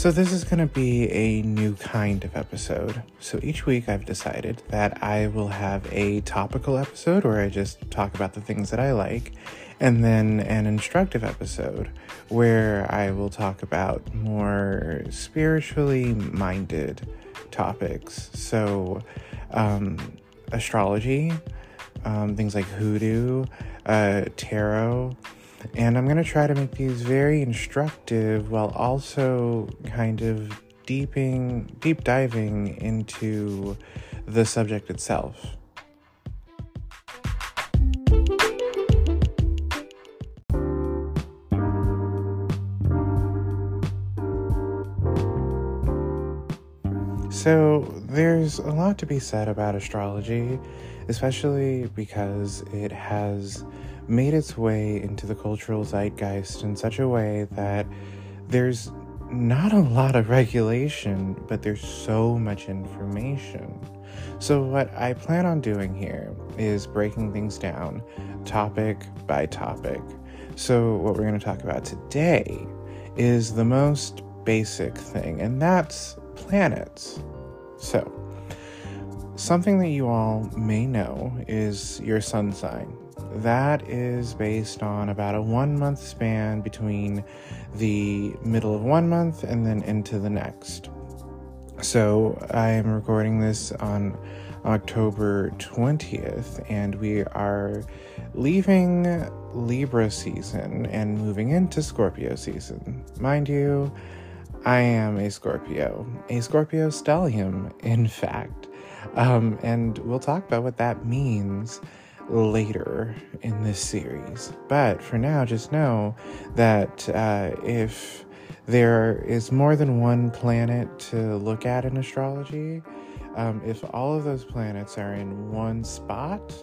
So, this is going to be a new kind of episode. So, each week I've decided that I will have a topical episode where I just talk about the things that I like, and then an instructive episode where I will talk about more spiritually minded topics. So, um, astrology, um, things like hoodoo, uh, tarot and I'm going to try to make these very instructive while also kind of deeping, deep diving into the subject itself. So, there's a lot to be said about astrology, especially because it has made its way into the cultural zeitgeist in such a way that there's not a lot of regulation, but there's so much information. So, what I plan on doing here is breaking things down topic by topic. So, what we're going to talk about today is the most basic thing, and that's planets. So, something that you all may know is your sun sign that is based on about a one month span between the middle of one month and then into the next. So I am recording this on October 20th, and we are leaving Libra season and moving into Scorpio season. Mind you, I am a Scorpio, a Scorpio stellium, in fact. Um, and we'll talk about what that means later in this series. But for now, just know that uh, if there is more than one planet to look at in astrology, um, if all of those planets are in one spot,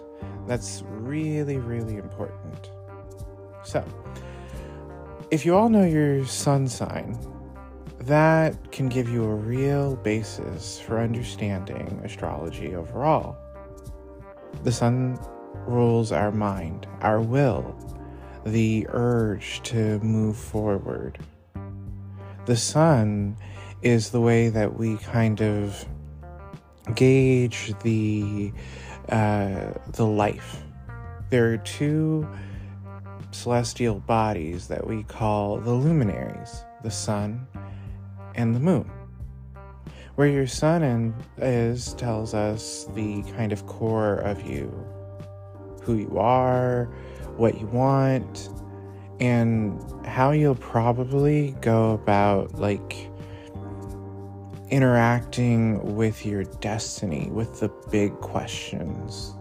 that's really, really important. So, if you all know your sun sign, that can give you a real basis for understanding astrology overall. The sun rules our mind, our will, the urge to move forward. The sun is the way that we kind of gauge the uh, the life. There are two celestial bodies that we call the luminaries, the sun and the moon. Where your sun is tells us the kind of core of you, who you are, what you want, and how you'll probably go about like interacting with your destiny, with the big questions.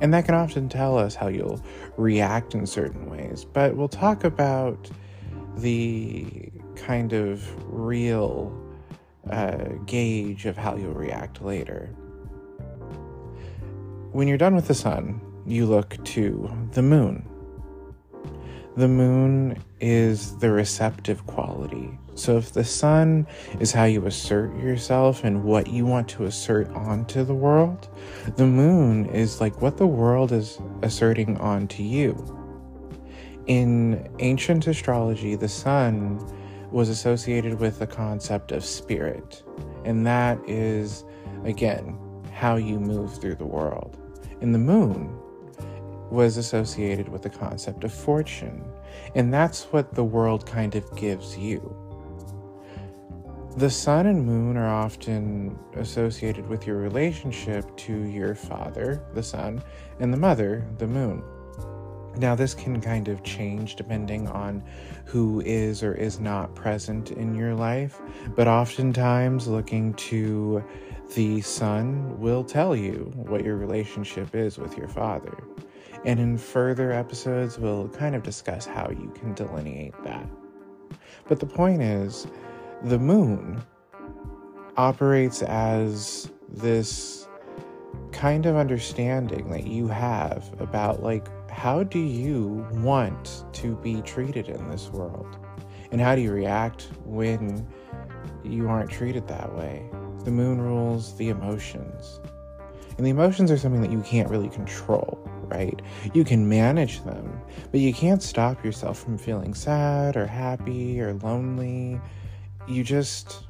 And that can often tell us how you'll react in certain ways. But we'll talk about the kind of real uh, gauge of how you'll react later. When you're done with the sun, you look to the moon. The moon is the receptive quality. So, if the sun is how you assert yourself and what you want to assert onto the world, the moon is like what the world is asserting onto you. In ancient astrology, the sun was associated with the concept of spirit, and that is, again, how you move through the world. In the moon, was associated with the concept of fortune, and that's what the world kind of gives you. The sun and moon are often associated with your relationship to your father, the sun, and the mother, the moon. Now, this can kind of change depending on who is or is not present in your life, but oftentimes looking to the sun will tell you what your relationship is with your father. And in further episodes, we'll kind of discuss how you can delineate that. But the point is, the moon operates as this kind of understanding that you have about, like, how do you want to be treated in this world? And how do you react when you aren't treated that way? The moon rules the emotions. And the emotions are something that you can't really control right? You can manage them, but you can't stop yourself from feeling sad or happy or lonely. you just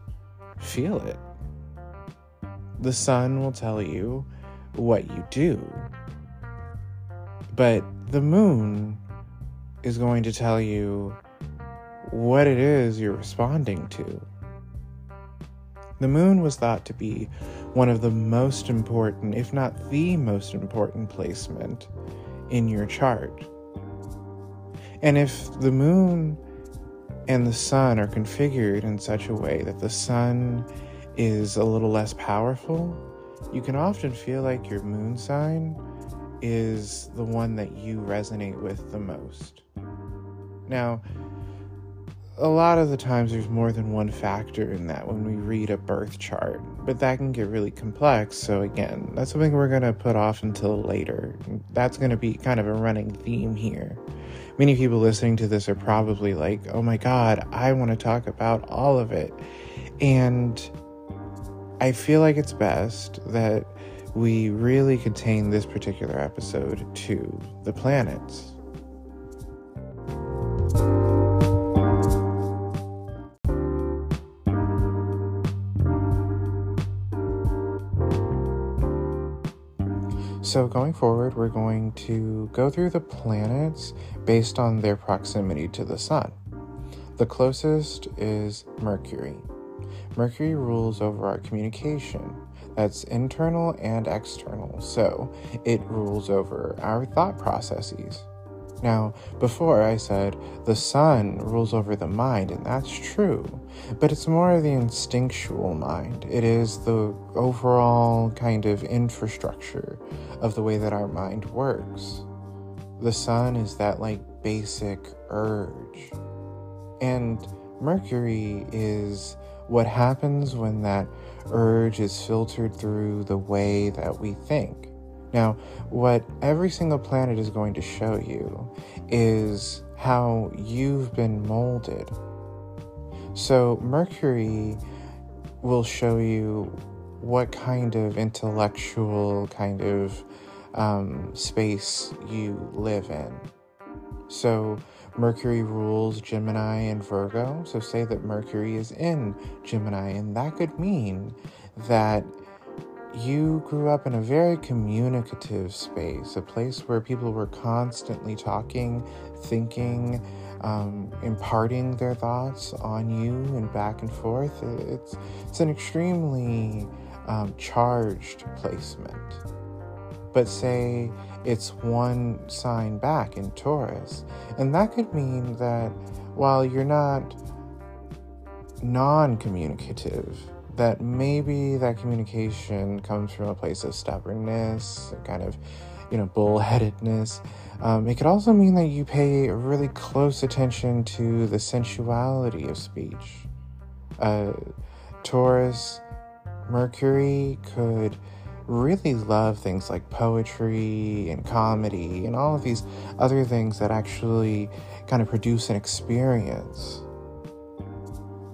feel it. The sun will tell you what you do, but the moon is going to tell you what it is you're responding to. The moon was thought to be one of the most important, if not the most important placement in your chart. And if the moon and the sun are configured in such a way that the sun is a little less powerful, you can often feel like your moon sign is the one that you resonate with the most. Now, a lot of the times there's more than one factor in that when we read a birth chart, but that can get really complex. So, again, that's something we're going to put off until later. That's going to be kind of a running theme here. Many people listening to this are probably like, oh my God, I want to talk about all of it. And I feel like it's best that we really contain this particular episode to the planets. So, going forward, we're going to go through the planets based on their proximity to the Sun. The closest is Mercury. Mercury rules over our communication, that's internal and external, so it rules over our thought processes. Now, before I said the sun rules over the mind, and that's true, but it's more the instinctual mind. It is the overall kind of infrastructure of the way that our mind works. The sun is that like basic urge. And Mercury is what happens when that urge is filtered through the way that we think. Now, what every single planet is going to show you is how you've been molded. So, Mercury will show you what kind of intellectual kind of um, space you live in. So, Mercury rules Gemini and Virgo. So, say that Mercury is in Gemini, and that could mean that you grew up in a very communicative space, a place where people were constantly talking, thinking, um, imparting their thoughts on you and back and forth. It's, it's an extremely um, charged placement. But say it's one sign back in Taurus. And that could mean that while you're not non communicative, that maybe that communication comes from a place of stubbornness, kind of, you know, bullheadedness. Um, it could also mean that you pay really close attention to the sensuality of speech. Uh, Taurus, Mercury could really love things like poetry and comedy and all of these other things that actually kind of produce an experience.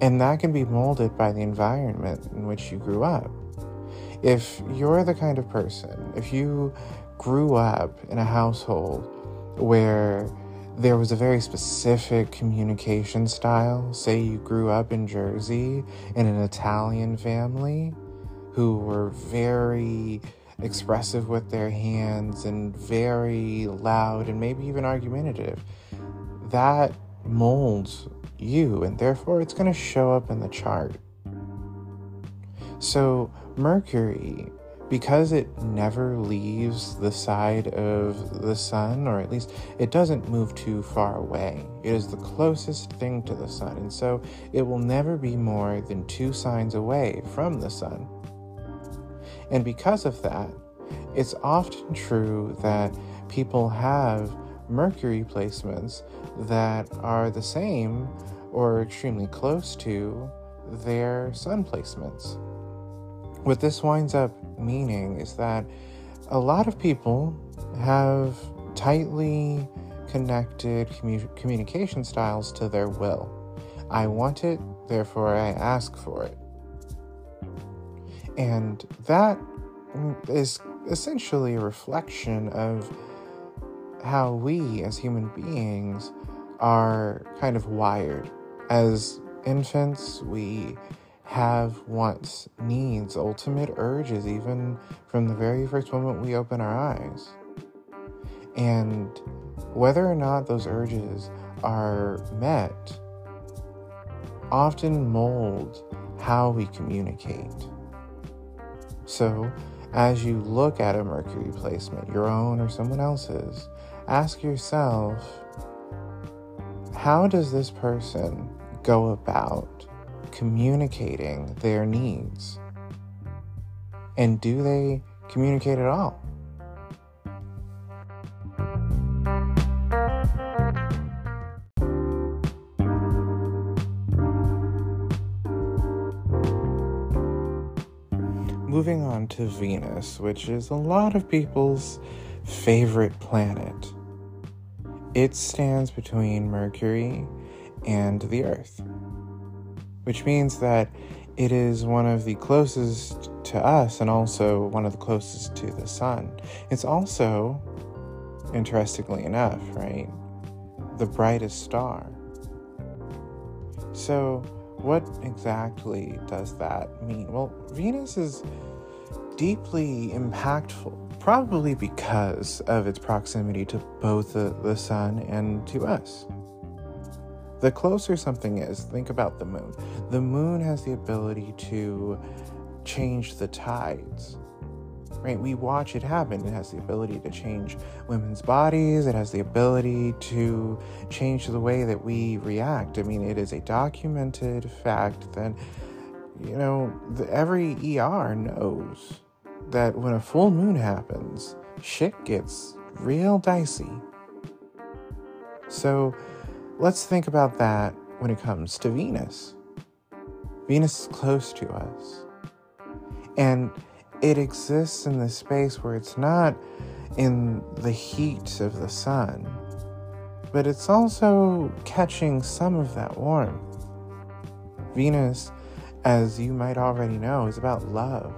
And that can be molded by the environment in which you grew up. If you're the kind of person, if you grew up in a household where there was a very specific communication style, say you grew up in Jersey in an Italian family, who were very expressive with their hands and very loud and maybe even argumentative. That molds you, and therefore it's going to show up in the chart. So, Mercury, because it never leaves the side of the sun, or at least it doesn't move too far away, it is the closest thing to the sun, and so it will never be more than two signs away from the sun. And because of that, it's often true that people have Mercury placements that are the same or extremely close to their Sun placements. What this winds up meaning is that a lot of people have tightly connected commu- communication styles to their will. I want it, therefore I ask for it. And that is essentially a reflection of how we as human beings are kind of wired as infants, we have wants, needs, ultimate urges, even from the very first moment we open our eyes. And whether or not those urges are met often mold how we communicate. So, as you look at a Mercury placement, your own or someone else's, ask yourself how does this person go about communicating their needs? And do they communicate at all? moving on to Venus, which is a lot of people's favorite planet. It stands between Mercury and the Earth, which means that it is one of the closest to us and also one of the closest to the Sun. It's also, interestingly enough, right, the brightest star. So, what exactly does that mean? Well, Venus is deeply impactful, probably because of its proximity to both the, the sun and to us. The closer something is, think about the moon. The moon has the ability to change the tides right? We watch it happen. It has the ability to change women's bodies, it has the ability to change the way that we react. I mean, it is a documented fact that, you know, the, every ER knows that when a full moon happens, shit gets real dicey. So let's think about that when it comes to Venus. Venus is close to us. And it exists in this space where it's not in the heat of the sun, but it's also catching some of that warmth. Venus, as you might already know, is about love,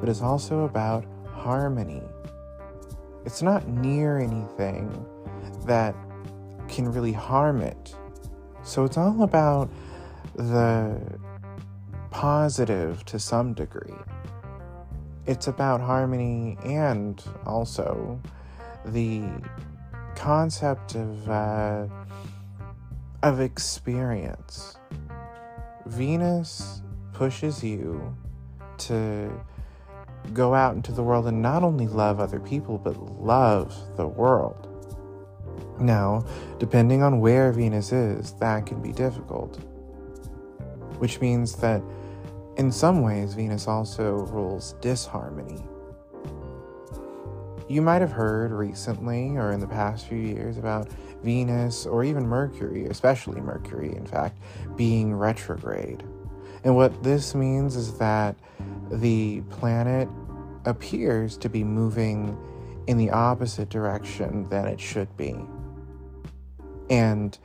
but it's also about harmony. It's not near anything that can really harm it. So it's all about the positive to some degree it's about harmony and also the concept of uh, of experience. Venus pushes you to go out into the world and not only love other people but love the world. Now, depending on where Venus is, that can be difficult. Which means that in some ways, Venus also rules disharmony. You might have heard recently or in the past few years about Venus or even Mercury, especially Mercury, in fact, being retrograde. And what this means is that the planet appears to be moving in the opposite direction than it should be. And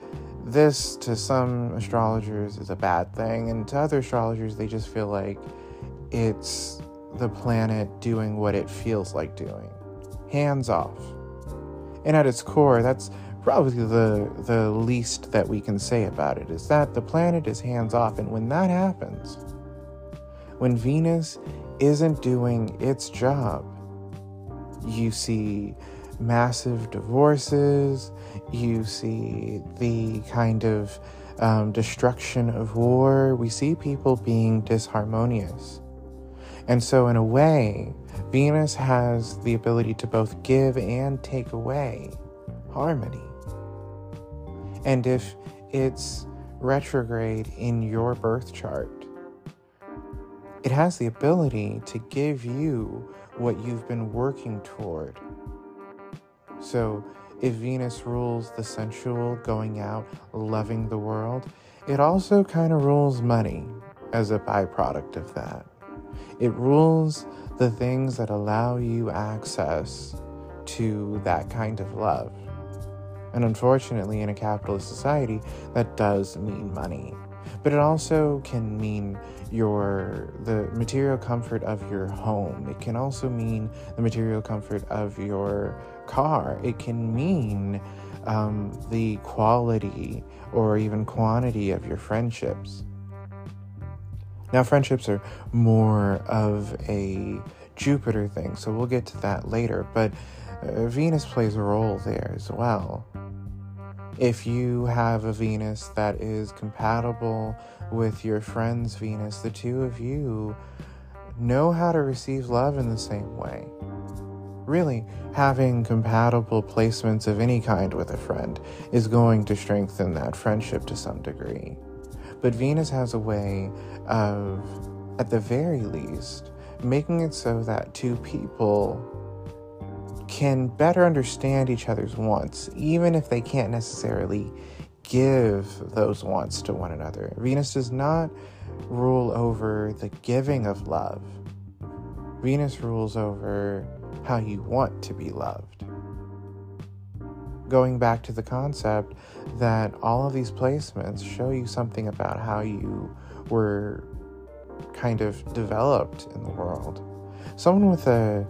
this to some astrologers is a bad thing, and to other astrologers, they just feel like it's the planet doing what it feels like doing hands off. And at its core, that's probably the, the least that we can say about it is that the planet is hands off. And when that happens, when Venus isn't doing its job, you see massive divorces, you see the kind of um, destruction of war, we see people being disharmonious. And so, in a way, Venus has the ability to both give and take away harmony. And if it's retrograde in your birth chart, it has the ability to give you what you've been working toward so, if Venus rules the sensual, going out, loving the world, it also kind of rules money as a byproduct of that. It rules the things that allow you access to that kind of love. And unfortunately, in a capitalist society, that does mean money. But it also can mean your the material comfort of your home. It can also mean the material comfort of your car. It can mean um, the quality or even quantity of your friendships. Now, friendships are more of a Jupiter thing, so we'll get to that later, but uh, Venus plays a role there as well. If you have a Venus that is compatible with your friend's Venus, the two of you know how to receive love in the same way. Really, having compatible placements of any kind with a friend is going to strengthen that friendship to some degree. But Venus has a way of, at the very least, making it so that two people can better understand each other's wants, even if they can't necessarily give those wants to one another. Venus does not rule over the giving of love, Venus rules over how you want to be loved. Going back to the concept that all of these placements show you something about how you were kind of developed in the world. Someone with a,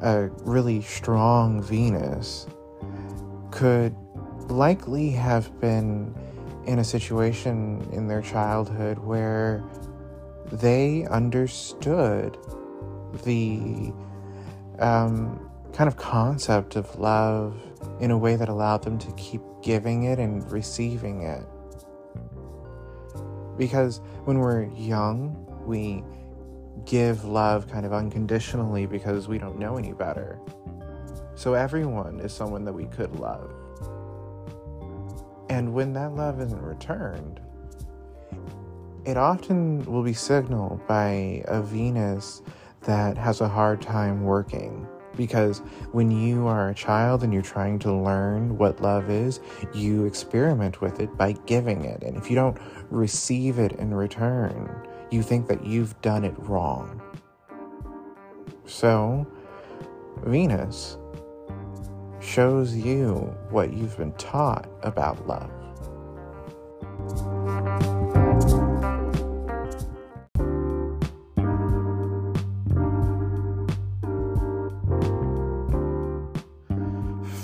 a really strong Venus could likely have been in a situation in their childhood where they understood the um, kind of concept of love in a way that allowed them to keep giving it and receiving it. Because when we're young, we give love kind of unconditionally because we don't know any better. So everyone is someone that we could love. And when that love isn't returned, it often will be signaled by a Venus that has a hard time working. Because when you are a child and you're trying to learn what love is, you experiment with it by giving it. And if you don't receive it in return, you think that you've done it wrong. So, Venus shows you what you've been taught about love.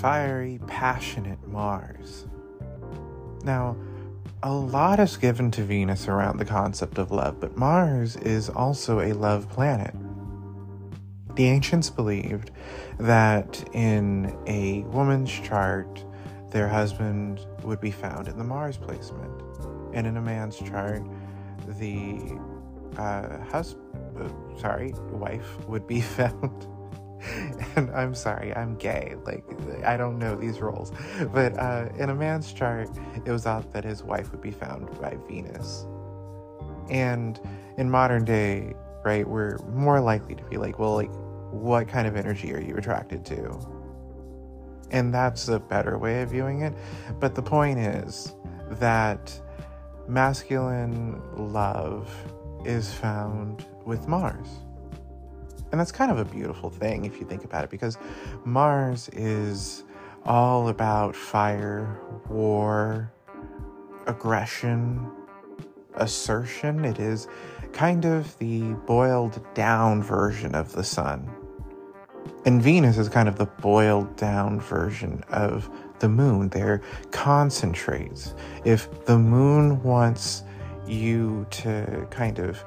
Fiery, passionate Mars. Now, a lot is given to Venus around the concept of love, but Mars is also a love planet. The ancients believed that in a woman's chart, their husband would be found in the Mars placement, and in a man's chart, the uh, husband, uh, sorry, wife would be found and I'm sorry, I'm gay. Like, I don't know these roles. But uh, in a man's chart, it was thought that his wife would be found by Venus. And in modern day, right, we're more likely to be like, well, like, what kind of energy are you attracted to? And that's a better way of viewing it. But the point is that masculine love is found with Mars. And that's kind of a beautiful thing if you think about it, because Mars is all about fire, war, aggression, assertion. It is kind of the boiled down version of the sun. And Venus is kind of the boiled down version of the moon. They're concentrates. If the moon wants you to kind of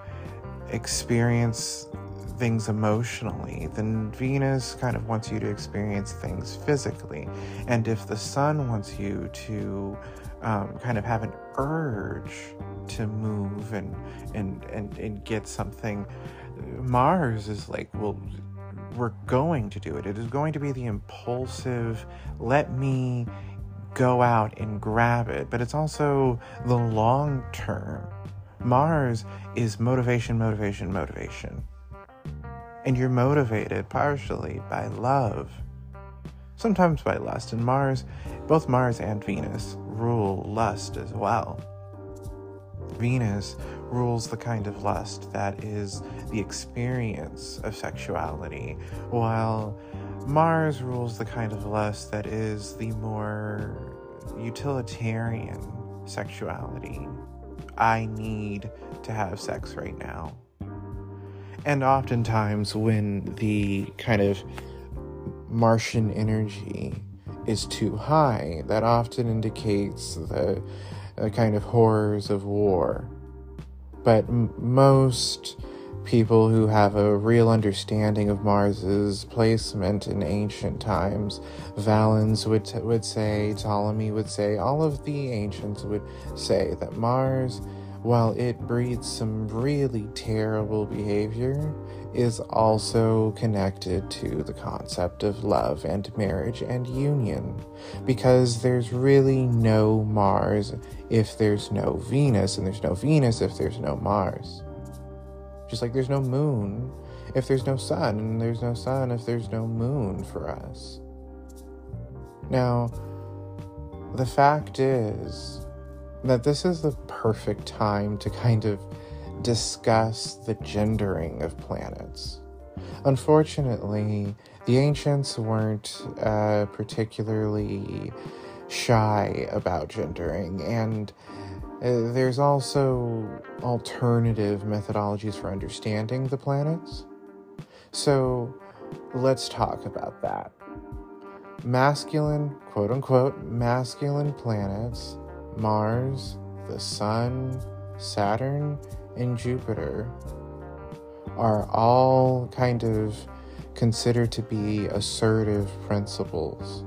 experience things emotionally, then Venus kind of wants you to experience things physically. And if the sun wants you to um, kind of have an urge to move and, and, and, and get something, Mars is like, well, we're going to do it. It is going to be the impulsive, let me go out and grab it. But it's also the long term. Mars is motivation, motivation, motivation and you're motivated partially by love, sometimes by lust. And Mars, both Mars and Venus, rule lust as well. Venus rules the kind of lust that is the experience of sexuality, while Mars rules the kind of lust that is the more utilitarian sexuality. I need to have sex right now. And oftentimes, when the kind of Martian energy is too high, that often indicates the, the kind of horrors of war. but m- most people who have a real understanding of Mars's placement in ancient times. Valens would t- would say, Ptolemy would say, all of the ancients would say that Mars, while it breeds some really terrible behavior, is also connected to the concept of love and marriage and union. Because there's really no Mars if there's no Venus, and there's no Venus if there's no Mars. Just like there's no moon if there's no sun, and there's no sun if there's no moon for us. Now, the fact is that this is the perfect time to kind of discuss the gendering of planets. Unfortunately, the ancients weren't uh, particularly shy about gendering, and uh, there's also alternative methodologies for understanding the planets. So let's talk about that. Masculine, quote unquote, masculine planets, Mars, the Sun, Saturn, and Jupiter, are all kind of considered to be assertive principles.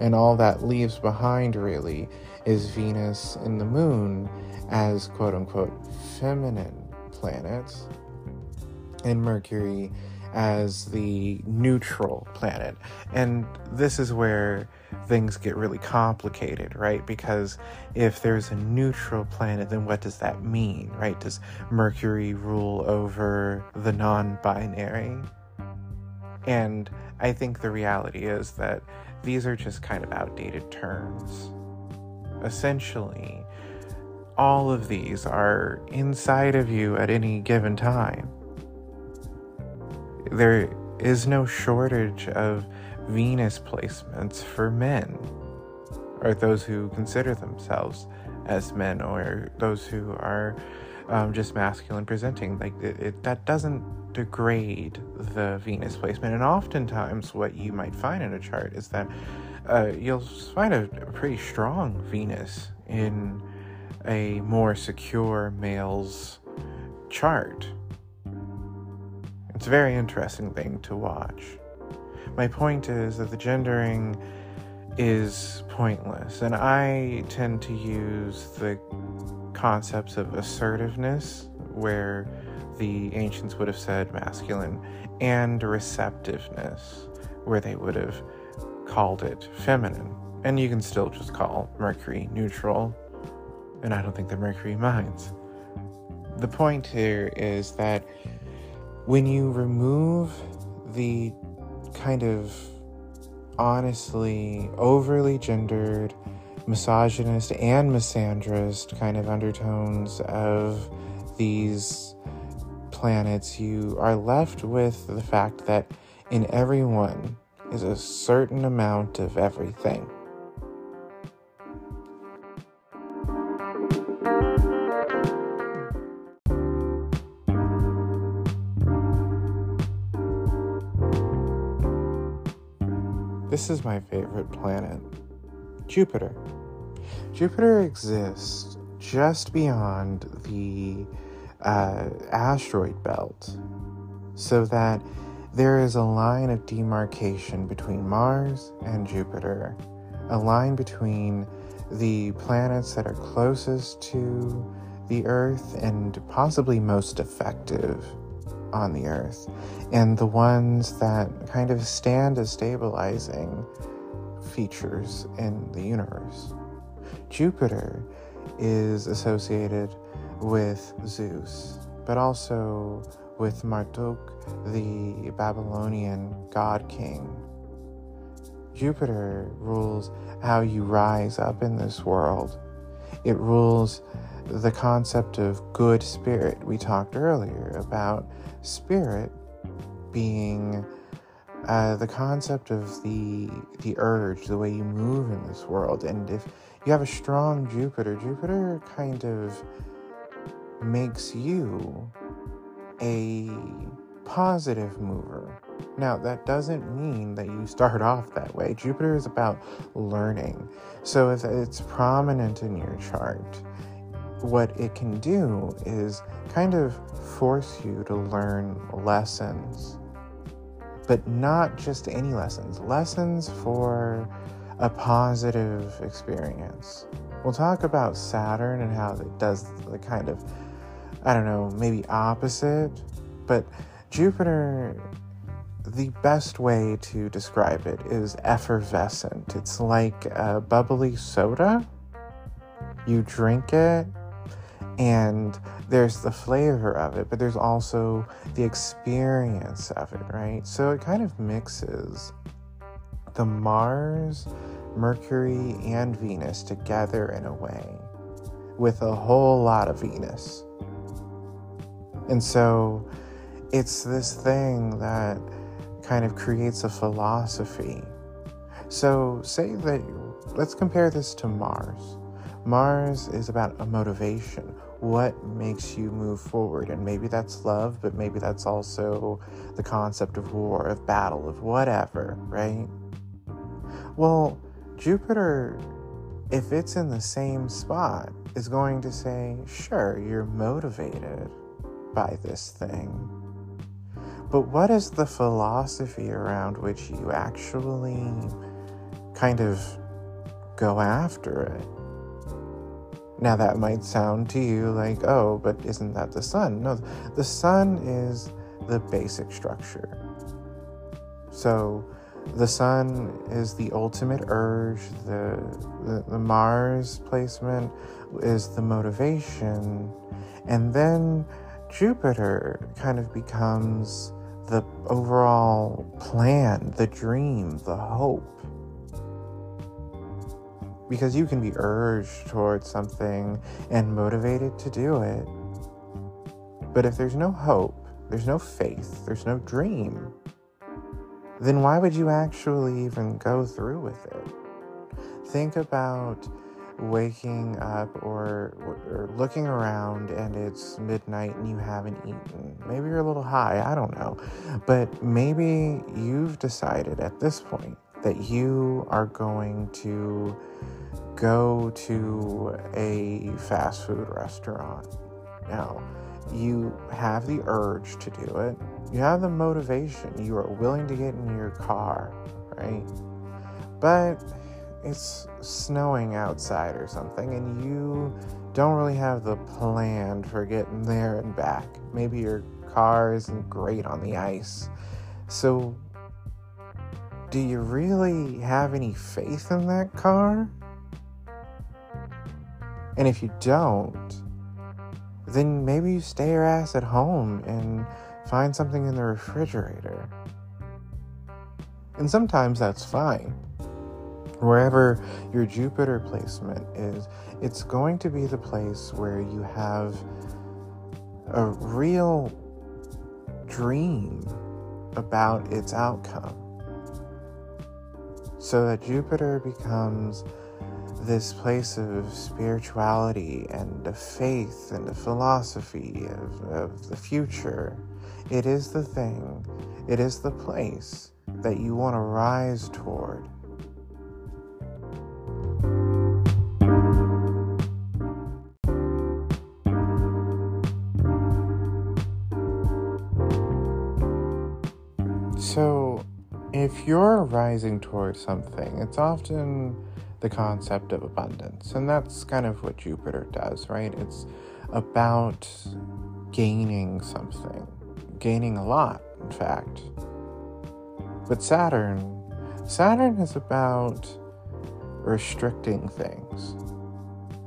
And all that leaves behind really is Venus and the Moon as quote unquote feminine planets, and Mercury as the neutral planet. And this is where things get really complicated, right? Because if there's a neutral planet, then what does that mean, right? Does Mercury rule over the non binary? And I think the reality is that these are just kind of outdated terms essentially, all of these are inside of you at any given time. There is no shortage of Venus placements for men, or those who consider themselves as men, or those who are um, just masculine presenting. Like it, it, that doesn't degrade the Venus placement. And oftentimes, what you might find in a chart is that uh, you'll find a, a pretty strong Venus in a more secure male's chart. It's a very interesting thing to watch. My point is that the gendering is pointless, and I tend to use the concepts of assertiveness, where the ancients would have said masculine, and receptiveness, where they would have called it feminine. And you can still just call Mercury neutral, and I don't think that Mercury minds. The point here is that when you remove the kind of honestly overly gendered, misogynist, and misandrist kind of undertones of these planets, you are left with the fact that in everyone is a certain amount of everything. This is my favorite planet, Jupiter. Jupiter exists just beyond the uh, asteroid belt so that there is a line of demarcation between Mars and Jupiter, a line between the planets that are closest to the Earth and possibly most effective on the Earth, and the ones that kind of stand as stabilizing features in the universe. Jupiter is associated with Zeus, but also with Marduk, the Babylonian god king. Jupiter rules how you rise up in this world. It rules the concept of good spirit. We talked earlier about spirit being uh, the concept of the the urge, the way you move in this world. And if you have a strong Jupiter, Jupiter kind of makes you a positive mover. Now, that doesn't mean that you start off that way. Jupiter is about learning. So, if it's prominent in your chart, what it can do is kind of force you to learn lessons, but not just any lessons, lessons for a positive experience. We'll talk about Saturn and how it does the kind of, I don't know, maybe opposite, but Jupiter, the best way to describe it is effervescent. It's like a bubbly soda. You drink it, and there's the flavor of it, but there's also the experience of it, right? So it kind of mixes the Mars, Mercury, and Venus together in a way with a whole lot of Venus. And so it's this thing that kind of creates a philosophy. So, say that, let's compare this to Mars. Mars is about a motivation. What makes you move forward? And maybe that's love, but maybe that's also the concept of war, of battle, of whatever, right? Well, Jupiter, if it's in the same spot, is going to say, sure, you're motivated by this thing. But what is the philosophy around which you actually kind of go after it? Now, that might sound to you like, oh, but isn't that the sun? No, the sun is the basic structure. So, the sun is the ultimate urge, the, the, the Mars placement is the motivation, and then Jupiter kind of becomes the overall plan, the dream, the hope. Because you can be urged towards something and motivated to do it. But if there's no hope, there's no faith, there's no dream, then why would you actually even go through with it? Think about waking up or, or looking around and it's midnight and you haven't eaten. Maybe you're a little high, I don't know. But maybe you've decided at this point that you are going to go to a fast food restaurant. Now, you have the urge to do it, you have the motivation, you are willing to get in your car, right? But it's snowing outside or something and you don't really have the plan for getting there and back. Maybe your car isn't great on the ice. So, do you really have any faith in that car? And if you don't, then maybe you stay your ass at home and find something in the refrigerator. And sometimes that's fine wherever your Jupiter placement is, it's going to be the place where you have a real dream about its outcome. So that Jupiter becomes this place of spirituality and of faith and a philosophy of, of the future. It is the thing, it is the place that you want to rise toward you're rising towards something, it's often the concept of abundance. And that's kind of what Jupiter does, right? It's about gaining something, gaining a lot, in fact. But Saturn, Saturn is about restricting things.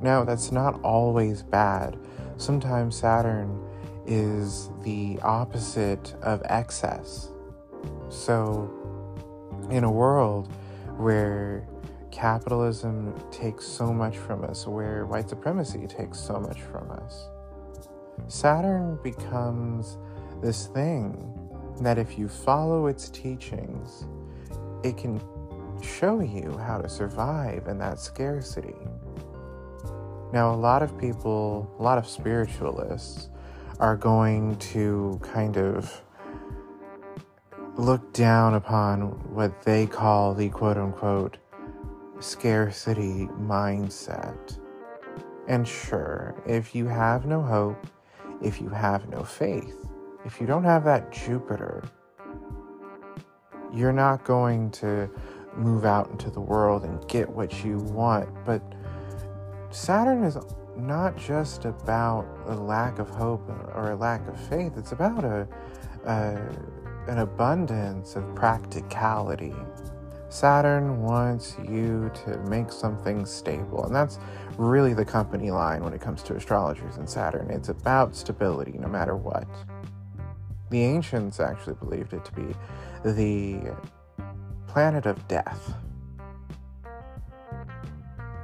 Now, that's not always bad. Sometimes Saturn is the opposite of excess so, in a world where capitalism takes so much from us, where white supremacy takes so much from us, Saturn becomes this thing that if you follow its teachings, it can show you how to survive in that scarcity. Now, a lot of people, a lot of spiritualists, are going to kind of look down upon what they call the quote unquote scarcity mindset. And sure, if you have no hope, if you have no faith, if you don't have that Jupiter, you're not going to move out into the world and get what you want. But Saturn is not just about a lack of hope or a lack of faith, it's about a, a an abundance of practicality. Saturn wants you to make something stable, and that's really the company line when it comes to astrologers and Saturn. It's about stability no matter what. The ancients actually believed it to be the planet of death.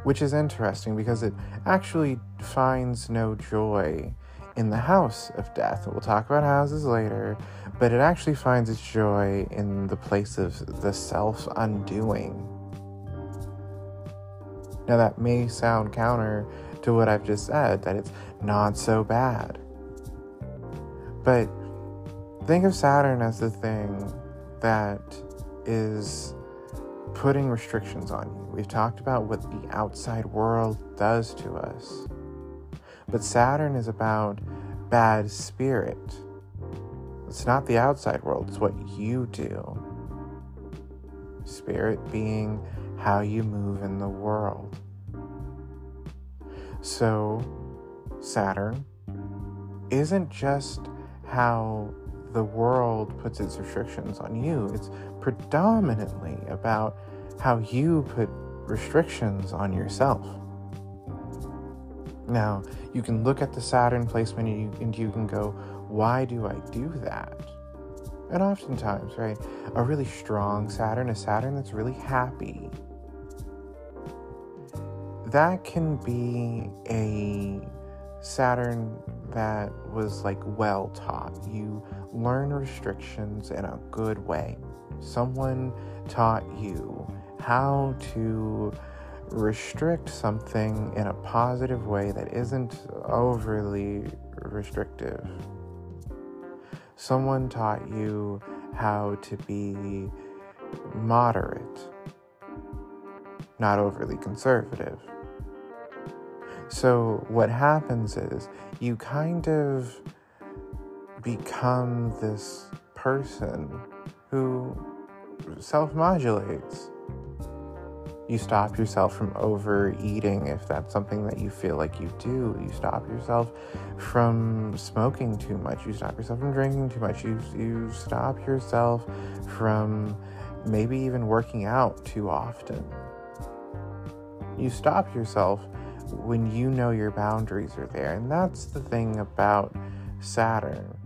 Which is interesting because it actually finds no joy in the house of death. We'll talk about houses later, but it actually finds its joy in the place of the self undoing. Now, that may sound counter to what I've just said, that it's not so bad. But think of Saturn as the thing that is putting restrictions on you. We've talked about what the outside world does to us. But Saturn is about bad spirit. It's not the outside world, it's what you do. Spirit being how you move in the world. So, Saturn isn't just how the world puts its restrictions on you, it's predominantly about how you put restrictions on yourself. Now, you can look at the Saturn placement and you, and you can go, why do I do that? And oftentimes, right, a really strong Saturn, a Saturn that's really happy, that can be a Saturn that was like well taught. You learn restrictions in a good way. Someone taught you how to restrict something in a positive way that isn't overly restrictive. Someone taught you how to be moderate, not overly conservative. So, what happens is you kind of become this person who self modulates. You stop yourself from overeating if that's something that you feel like you do. You stop yourself from smoking too much. You stop yourself from drinking too much. You, you stop yourself from maybe even working out too often. You stop yourself when you know your boundaries are there. And that's the thing about Saturn.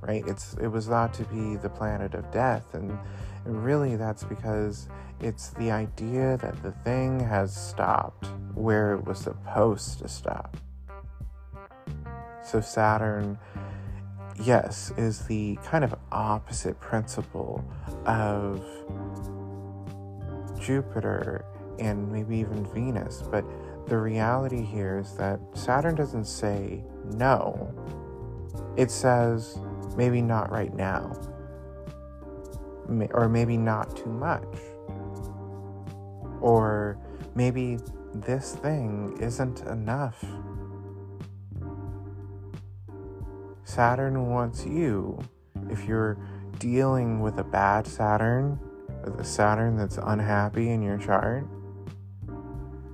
Right? It's it was thought to be the planet of death and really that's because it's the idea that the thing has stopped where it was supposed to stop. So Saturn yes, is the kind of opposite principle of Jupiter and maybe even Venus, but the reality here is that Saturn doesn't say no, it says maybe not right now, or maybe not too much, or maybe this thing isn't enough. Saturn wants you, if you're dealing with a bad Saturn, with a Saturn that's unhappy in your chart,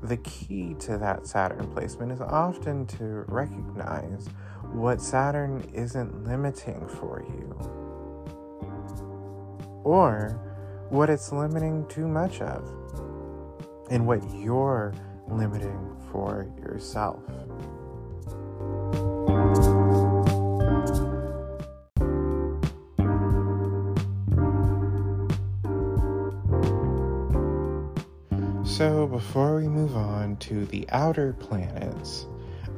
the key to that Saturn placement is often to recognize what Saturn isn't limiting for you, or what it's limiting too much of, and what you're limiting for yourself. So, before we move on to the outer planets,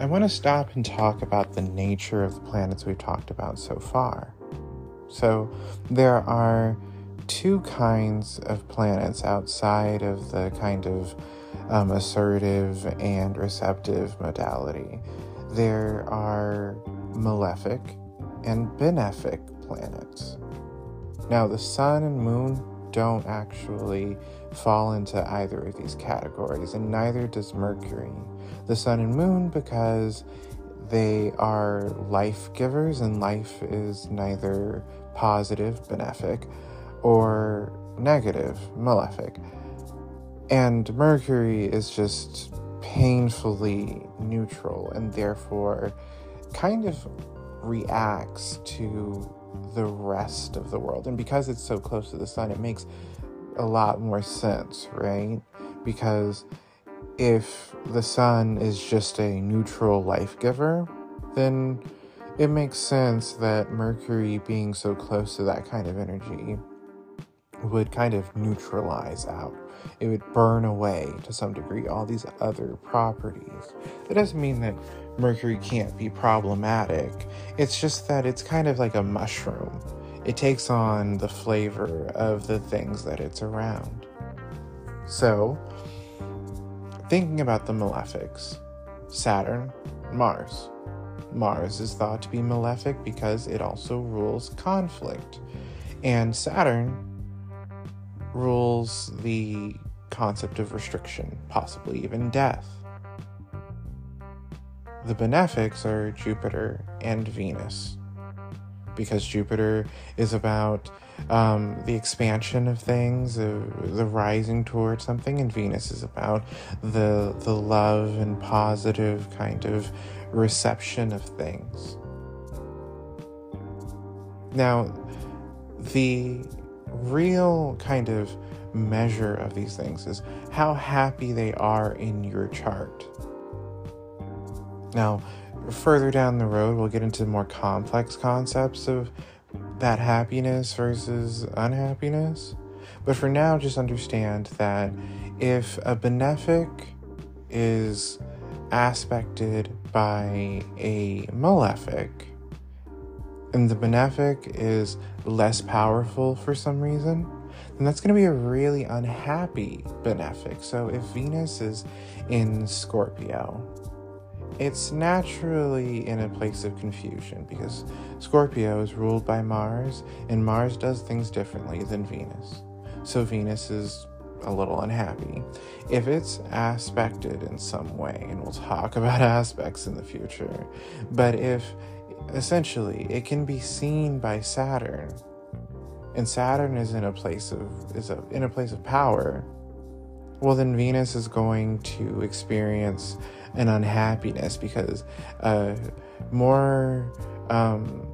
I want to stop and talk about the nature of the planets we've talked about so far. So, there are two kinds of planets outside of the kind of um, assertive and receptive modality. There are malefic and benefic planets. Now, the sun and moon don't actually fall into either of these categories, and neither does Mercury, the Sun and Moon, because they are life givers, and life is neither positive, benefic, or negative, malefic. And Mercury is just painfully neutral and therefore kind of reacts to the rest of the world. And because it's so close to the sun, it makes a lot more sense, right? Because if the sun is just a neutral life giver, then it makes sense that Mercury being so close to that kind of energy would kind of neutralize out. It would burn away to some degree all these other properties. That doesn't mean that Mercury can't be problematic. It's just that it's kind of like a mushroom. It takes on the flavor of the things that it's around. So, thinking about the malefics Saturn, Mars. Mars is thought to be malefic because it also rules conflict. And Saturn rules the concept of restriction, possibly even death. The benefics are Jupiter and Venus, because Jupiter is about um, the expansion of things, uh, the rising towards something, and Venus is about the the love and positive kind of reception of things. Now, the real kind of measure of these things is how happy they are in your chart. Now, further down the road, we'll get into more complex concepts of that happiness versus unhappiness. But for now, just understand that if a benefic is aspected by a malefic, and the benefic is less powerful for some reason, then that's going to be a really unhappy benefic. So if Venus is in Scorpio, it's naturally in a place of confusion because Scorpio is ruled by Mars, and Mars does things differently than Venus. So Venus is a little unhappy. If it's aspected in some way, and we'll talk about aspects in the future, but if essentially it can be seen by Saturn, and Saturn is in a place of is a, in a place of power, well then Venus is going to experience an unhappiness because uh, more um,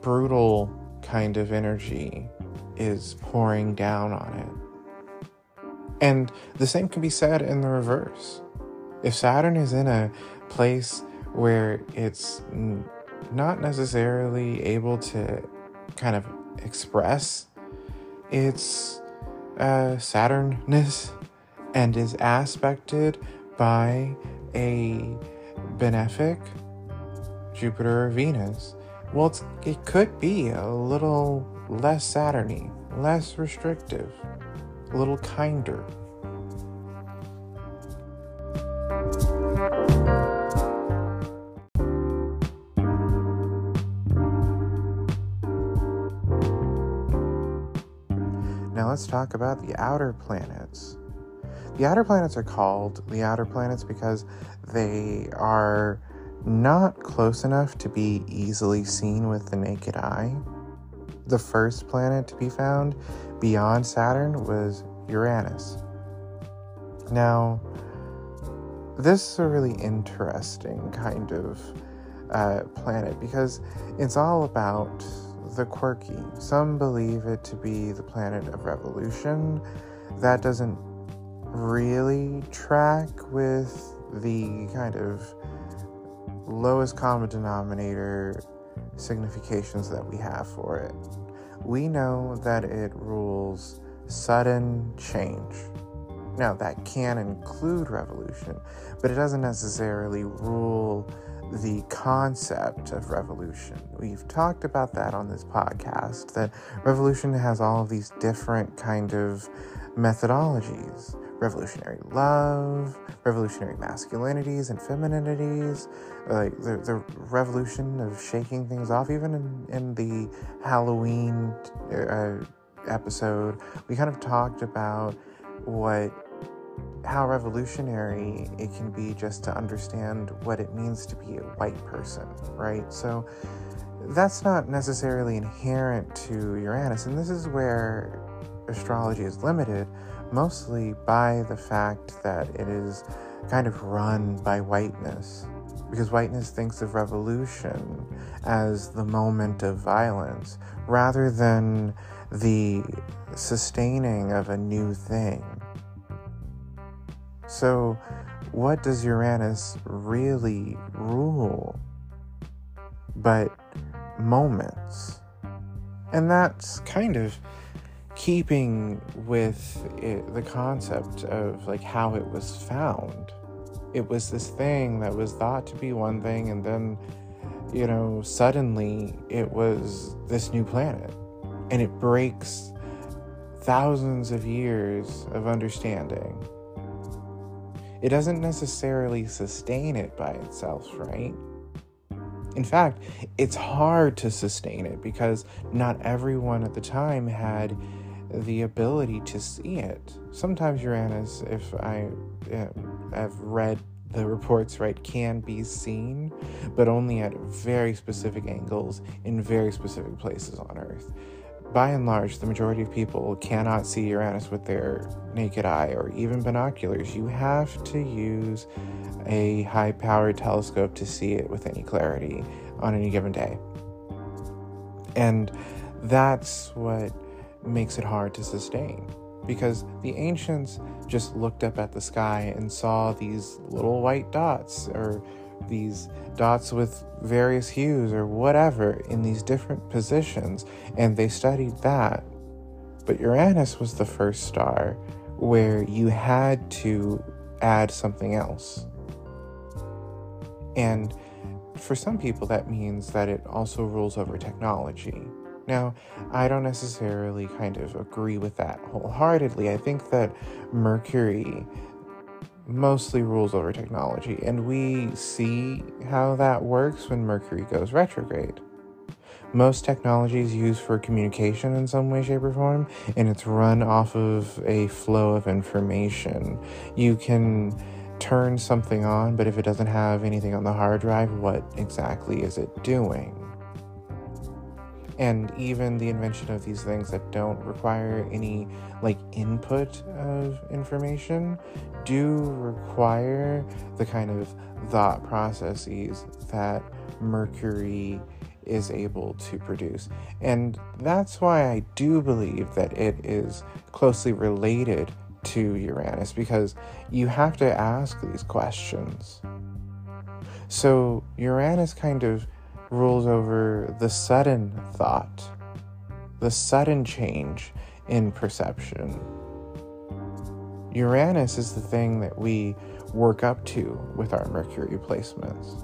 brutal kind of energy is pouring down on it. And the same can be said in the reverse. If Saturn is in a place where it's not necessarily able to kind of express its uh, Saturnness and is aspected by a benefic Jupiter or Venus, well, it could be a little less Saturny, less restrictive, a little kinder. Let's talk about the outer planets. The outer planets are called the outer planets because they are not close enough to be easily seen with the naked eye. The first planet to be found beyond Saturn was Uranus. Now, this is a really interesting kind of uh, planet because it's all about the quirky. Some believe it to be the planet of revolution. That doesn't really track with the kind of lowest common denominator significations that we have for it. We know that it rules sudden change. Now, that can include revolution, but it doesn't necessarily rule the concept of revolution. We've talked about that on this podcast that revolution has all of these different kind of methodologies revolutionary love, revolutionary masculinities and femininities, like the, the revolution of shaking things off, even in, in the Halloween uh, episode, we kind of talked about what how revolutionary it can be just to understand what it means to be a white person, right? So that's not necessarily inherent to Uranus, and this is where astrology is limited mostly by the fact that it is kind of run by whiteness. Because whiteness thinks of revolution as the moment of violence rather than the sustaining of a new thing. So, what does Uranus really rule? But moments. And that's kind of keeping with it, the concept of like how it was found. It was this thing that was thought to be one thing, and then, you know, suddenly it was this new planet. And it breaks thousands of years of understanding. It doesn't necessarily sustain it by itself, right? In fact, it's hard to sustain it because not everyone at the time had the ability to see it. Sometimes Uranus, if I uh, have read the reports right, can be seen, but only at very specific angles in very specific places on Earth. By and large, the majority of people cannot see Uranus with their naked eye or even binoculars. You have to use a high powered telescope to see it with any clarity on any given day. And that's what makes it hard to sustain because the ancients just looked up at the sky and saw these little white dots or these dots with various hues or whatever in these different positions and they studied that. But Uranus was the first star where you had to add something else. And for some people, that means that it also rules over technology. Now, I don't necessarily kind of agree with that wholeheartedly. I think that Mercury mostly rules over technology, and we see how that works when Mercury goes retrograde. Most technology is used for communication in some way, shape, or form, and it's run off of a flow of information. You can turn something on, but if it doesn't have anything on the hard drive, what exactly is it doing? And even the invention of these things that don't require any like input of information do require the kind of thought processes that mercury is able to produce. And that's why i do believe that it is closely related to uranus because you have to ask these questions. So uranus kind of rules over the sudden thought, the sudden change in perception. Uranus is the thing that we work up to with our Mercury placements.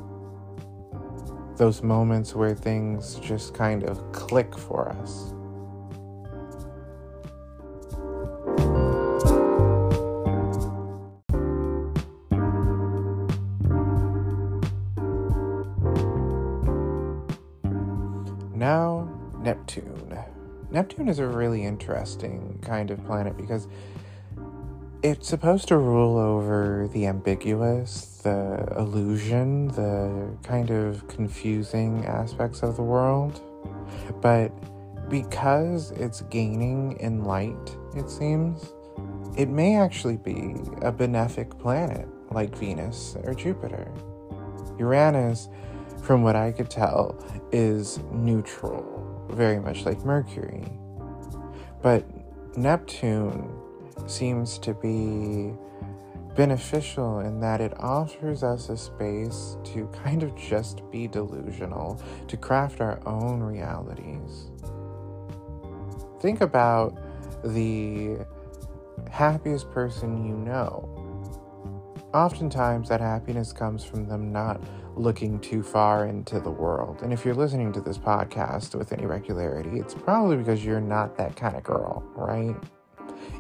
Those moments where things just kind of click for us. Neptune. Neptune is a really interesting kind of planet because it's supposed to rule over the ambiguous, the illusion, the kind of confusing aspects of the world. But because it's gaining in light, it seems, it may actually be a benefic planet like Venus or Jupiter. Uranus from what I could tell, is neutral, very much like Mercury. But Neptune seems to be beneficial in that it offers us a space to kind of just be delusional, to craft our own realities. Think about the happiest person you know. Oftentimes, that happiness comes from them not looking too far into the world. And if you're listening to this podcast with any regularity, it's probably because you're not that kind of girl, right?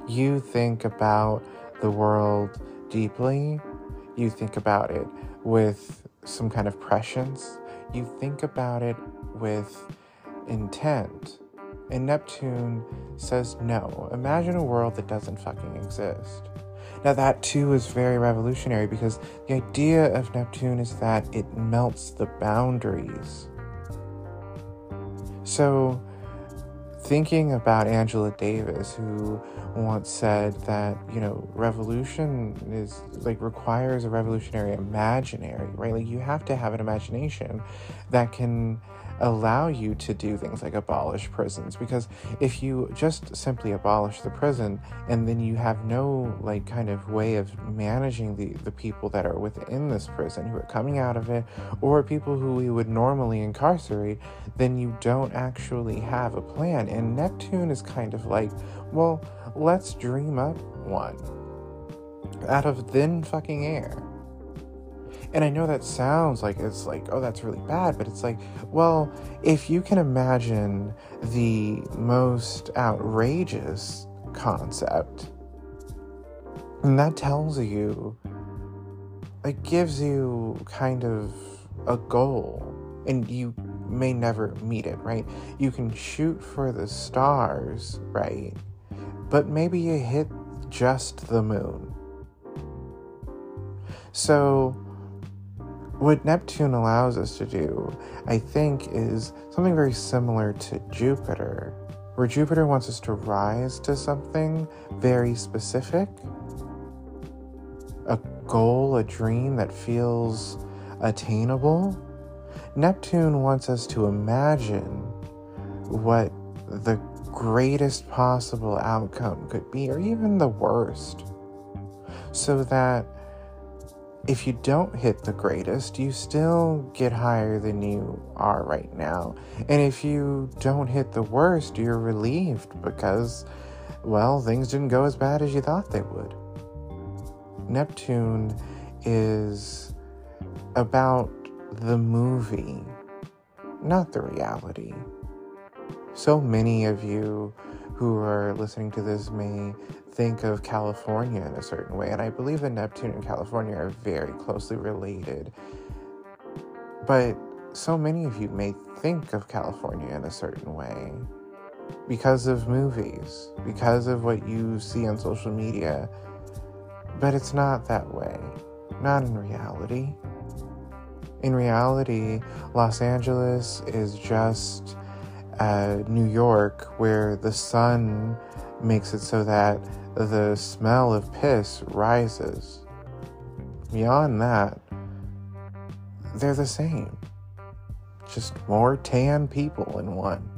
You think about the world deeply, you think about it with some kind of prescience, you think about it with intent. And Neptune says no. Imagine a world that doesn't fucking exist. Now, that too is very revolutionary because the idea of Neptune is that it melts the boundaries. So, thinking about Angela Davis, who once said that, you know, revolution is like requires a revolutionary imaginary, right? Like, you have to have an imagination that can allow you to do things like abolish prisons because if you just simply abolish the prison and then you have no like kind of way of managing the the people that are within this prison who are coming out of it or people who we would normally incarcerate then you don't actually have a plan. And Neptune is kind of like well let's dream up one out of thin fucking air and I know that sounds like it's like, oh, that's really bad, but it's like, well, if you can imagine the most outrageous concept, and that tells you, it gives you kind of a goal, and you may never meet it, right? You can shoot for the stars, right? But maybe you hit just the moon. So, what Neptune allows us to do, I think, is something very similar to Jupiter, where Jupiter wants us to rise to something very specific a goal, a dream that feels attainable. Neptune wants us to imagine what the greatest possible outcome could be, or even the worst, so that if you don't hit the greatest, you still get higher than you are right now. And if you don't hit the worst, you're relieved because, well, things didn't go as bad as you thought they would. Neptune is about the movie, not the reality. So many of you who are listening to this may think of California in a certain way, and I believe that Neptune and California are very closely related. But so many of you may think of California in a certain way because of movies, because of what you see on social media. But it's not that way, not in reality. In reality, Los Angeles is just uh, New York where the sun makes it so that the smell of piss rises. Beyond that, they're the same. Just more tan people in one.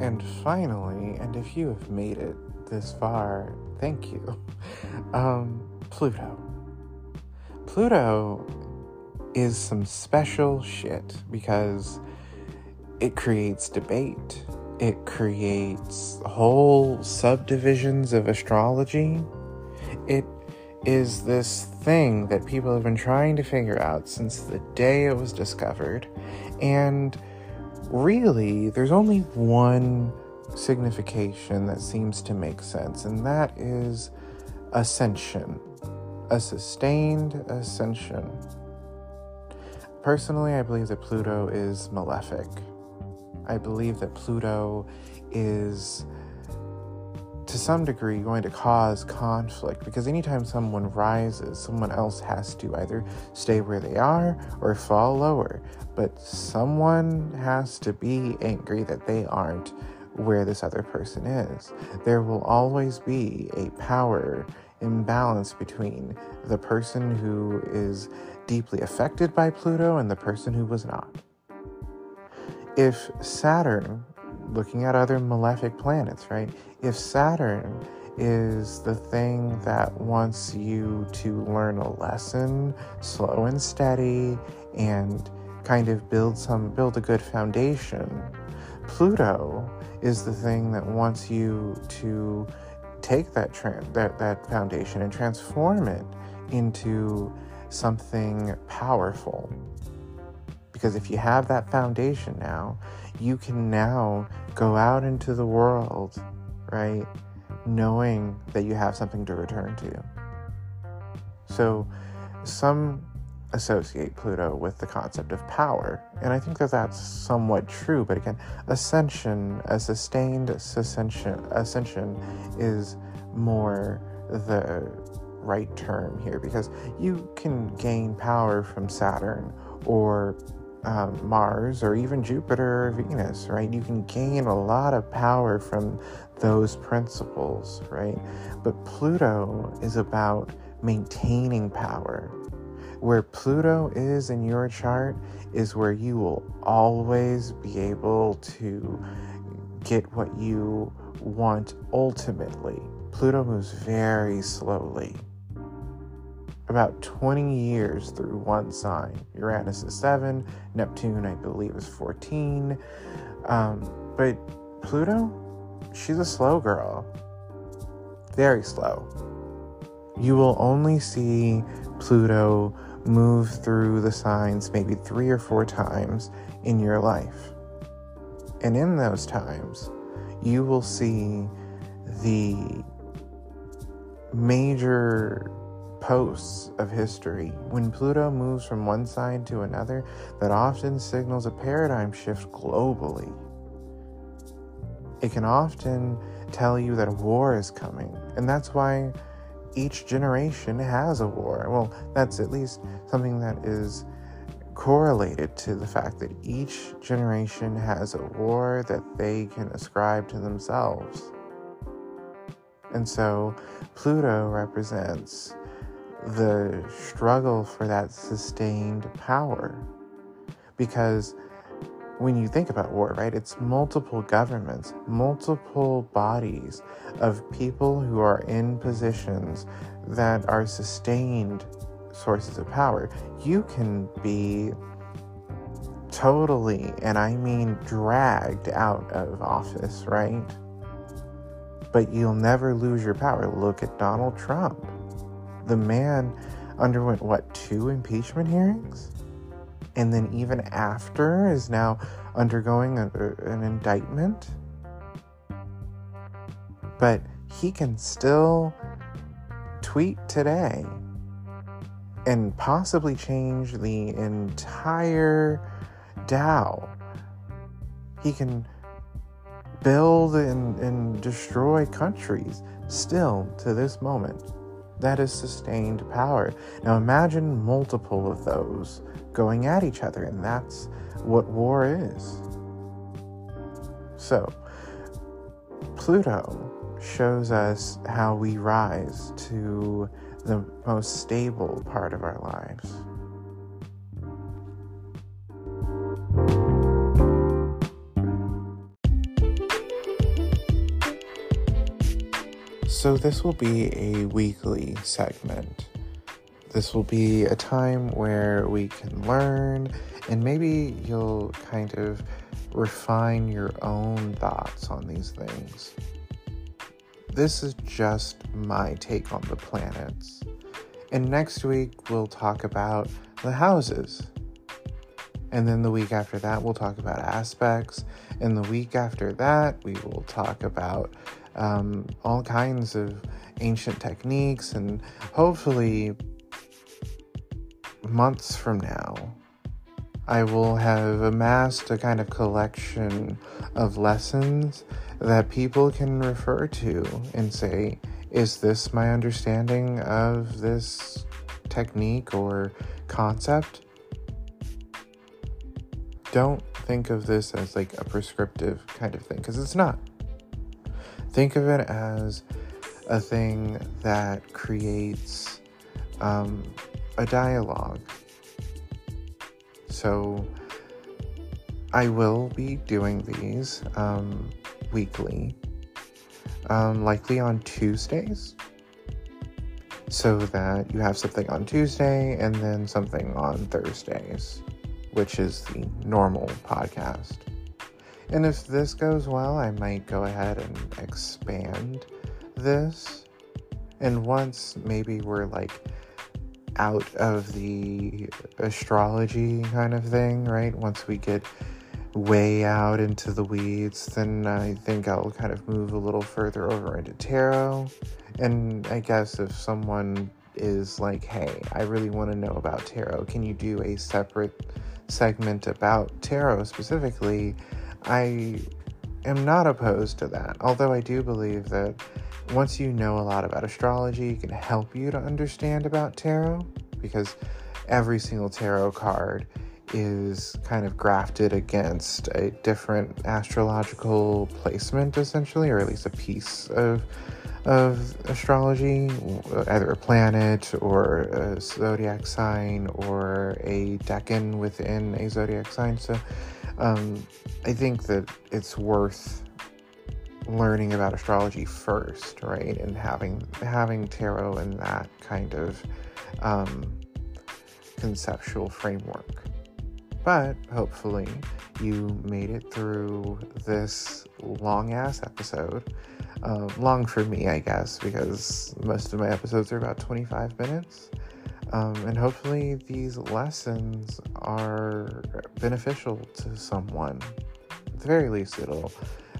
And finally, and if you have made it this far, thank you. Um, Pluto. Pluto is some special shit because it creates debate. It creates whole subdivisions of astrology. It is this thing that people have been trying to figure out since the day it was discovered. And really, there's only one signification that seems to make sense, and that is ascension a sustained ascension. Personally, I believe that Pluto is malefic. I believe that Pluto is, to some degree, going to cause conflict because anytime someone rises, someone else has to either stay where they are or fall lower. But someone has to be angry that they aren't where this other person is. There will always be a power imbalance between the person who is deeply affected by Pluto and the person who was not. If Saturn, looking at other malefic planets, right? If Saturn is the thing that wants you to learn a lesson slow and steady and kind of build some build a good foundation. Pluto is the thing that wants you to take that tra- that that foundation and transform it into something powerful. Because if you have that foundation now, you can now go out into the world, right? knowing that you have something to return to. So, some associate Pluto with the concept of power, and I think that that's somewhat true. But again, ascension, a sustained ascension, ascension is more the right term here because you can gain power from Saturn or um, Mars or even Jupiter or Venus, right? You can gain a lot of power from those principles, right? But Pluto is about maintaining power. Where Pluto is in your chart is where you will always be able to get what you want ultimately. Pluto moves very slowly about 20 years through one sign. Uranus is 7, Neptune, I believe, is 14. Um, but Pluto, she's a slow girl. Very slow. You will only see Pluto move through the signs maybe three or four times in your life. And in those times, you will see the major posts of history. When Pluto moves from one side to another, that often signals a paradigm shift globally. It can often tell you that a war is coming, and that's why each generation has a war. Well, that's at least something that is correlated to the fact that each generation has a war that they can ascribe to themselves. And so Pluto represents the struggle for that sustained power. Because when you think about war, right, it's multiple governments, multiple bodies of people who are in positions that are sustained sources of power. You can be totally, and I mean dragged out of office, right? But you'll never lose your power. Look at Donald Trump the man underwent what two impeachment hearings and then even after is now undergoing a, an indictment but he can still tweet today and possibly change the entire Dow. He can build and, and destroy countries still to this moment that is sustained power. Now imagine multiple of those going at each other, and that's what war is. So, Pluto shows us how we rise to the most stable part of our lives. So, this will be a weekly segment. This will be a time where we can learn and maybe you'll kind of refine your own thoughts on these things. This is just my take on the planets. And next week, we'll talk about the houses. And then the week after that, we'll talk about aspects. And the week after that, we will talk about um, all kinds of ancient techniques, and hopefully, months from now, I will have amassed a kind of collection of lessons that people can refer to and say, is this my understanding of this technique or concept? Don't think of this as like a prescriptive kind of thing because it's not. Think of it as a thing that creates um, a dialogue. So I will be doing these um, weekly, um, likely on Tuesdays, so that you have something on Tuesday and then something on Thursdays, which is the normal podcast. And if this goes well, I might go ahead and expand this. And once maybe we're like out of the astrology kind of thing, right? Once we get way out into the weeds, then I think I'll kind of move a little further over into tarot. And I guess if someone is like, hey, I really want to know about tarot, can you do a separate segment about tarot specifically? I am not opposed to that, although I do believe that once you know a lot about astrology, it can help you to understand about tarot because every single tarot card is kind of grafted against a different astrological placement essentially or at least a piece of of astrology either a planet or a zodiac sign or a decan within a zodiac sign. So um, i think that it's worth learning about astrology first right and having having tarot in that kind of um, conceptual framework but hopefully, you made it through this long ass episode. Um, long for me, I guess, because most of my episodes are about 25 minutes. Um, and hopefully, these lessons are beneficial to someone. At the very least, it'll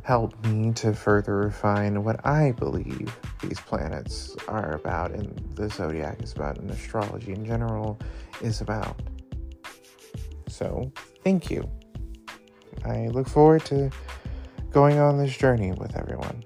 help me to further refine what I believe these planets are about, and the zodiac is about, and astrology in general is about. So, thank you. I look forward to going on this journey with everyone.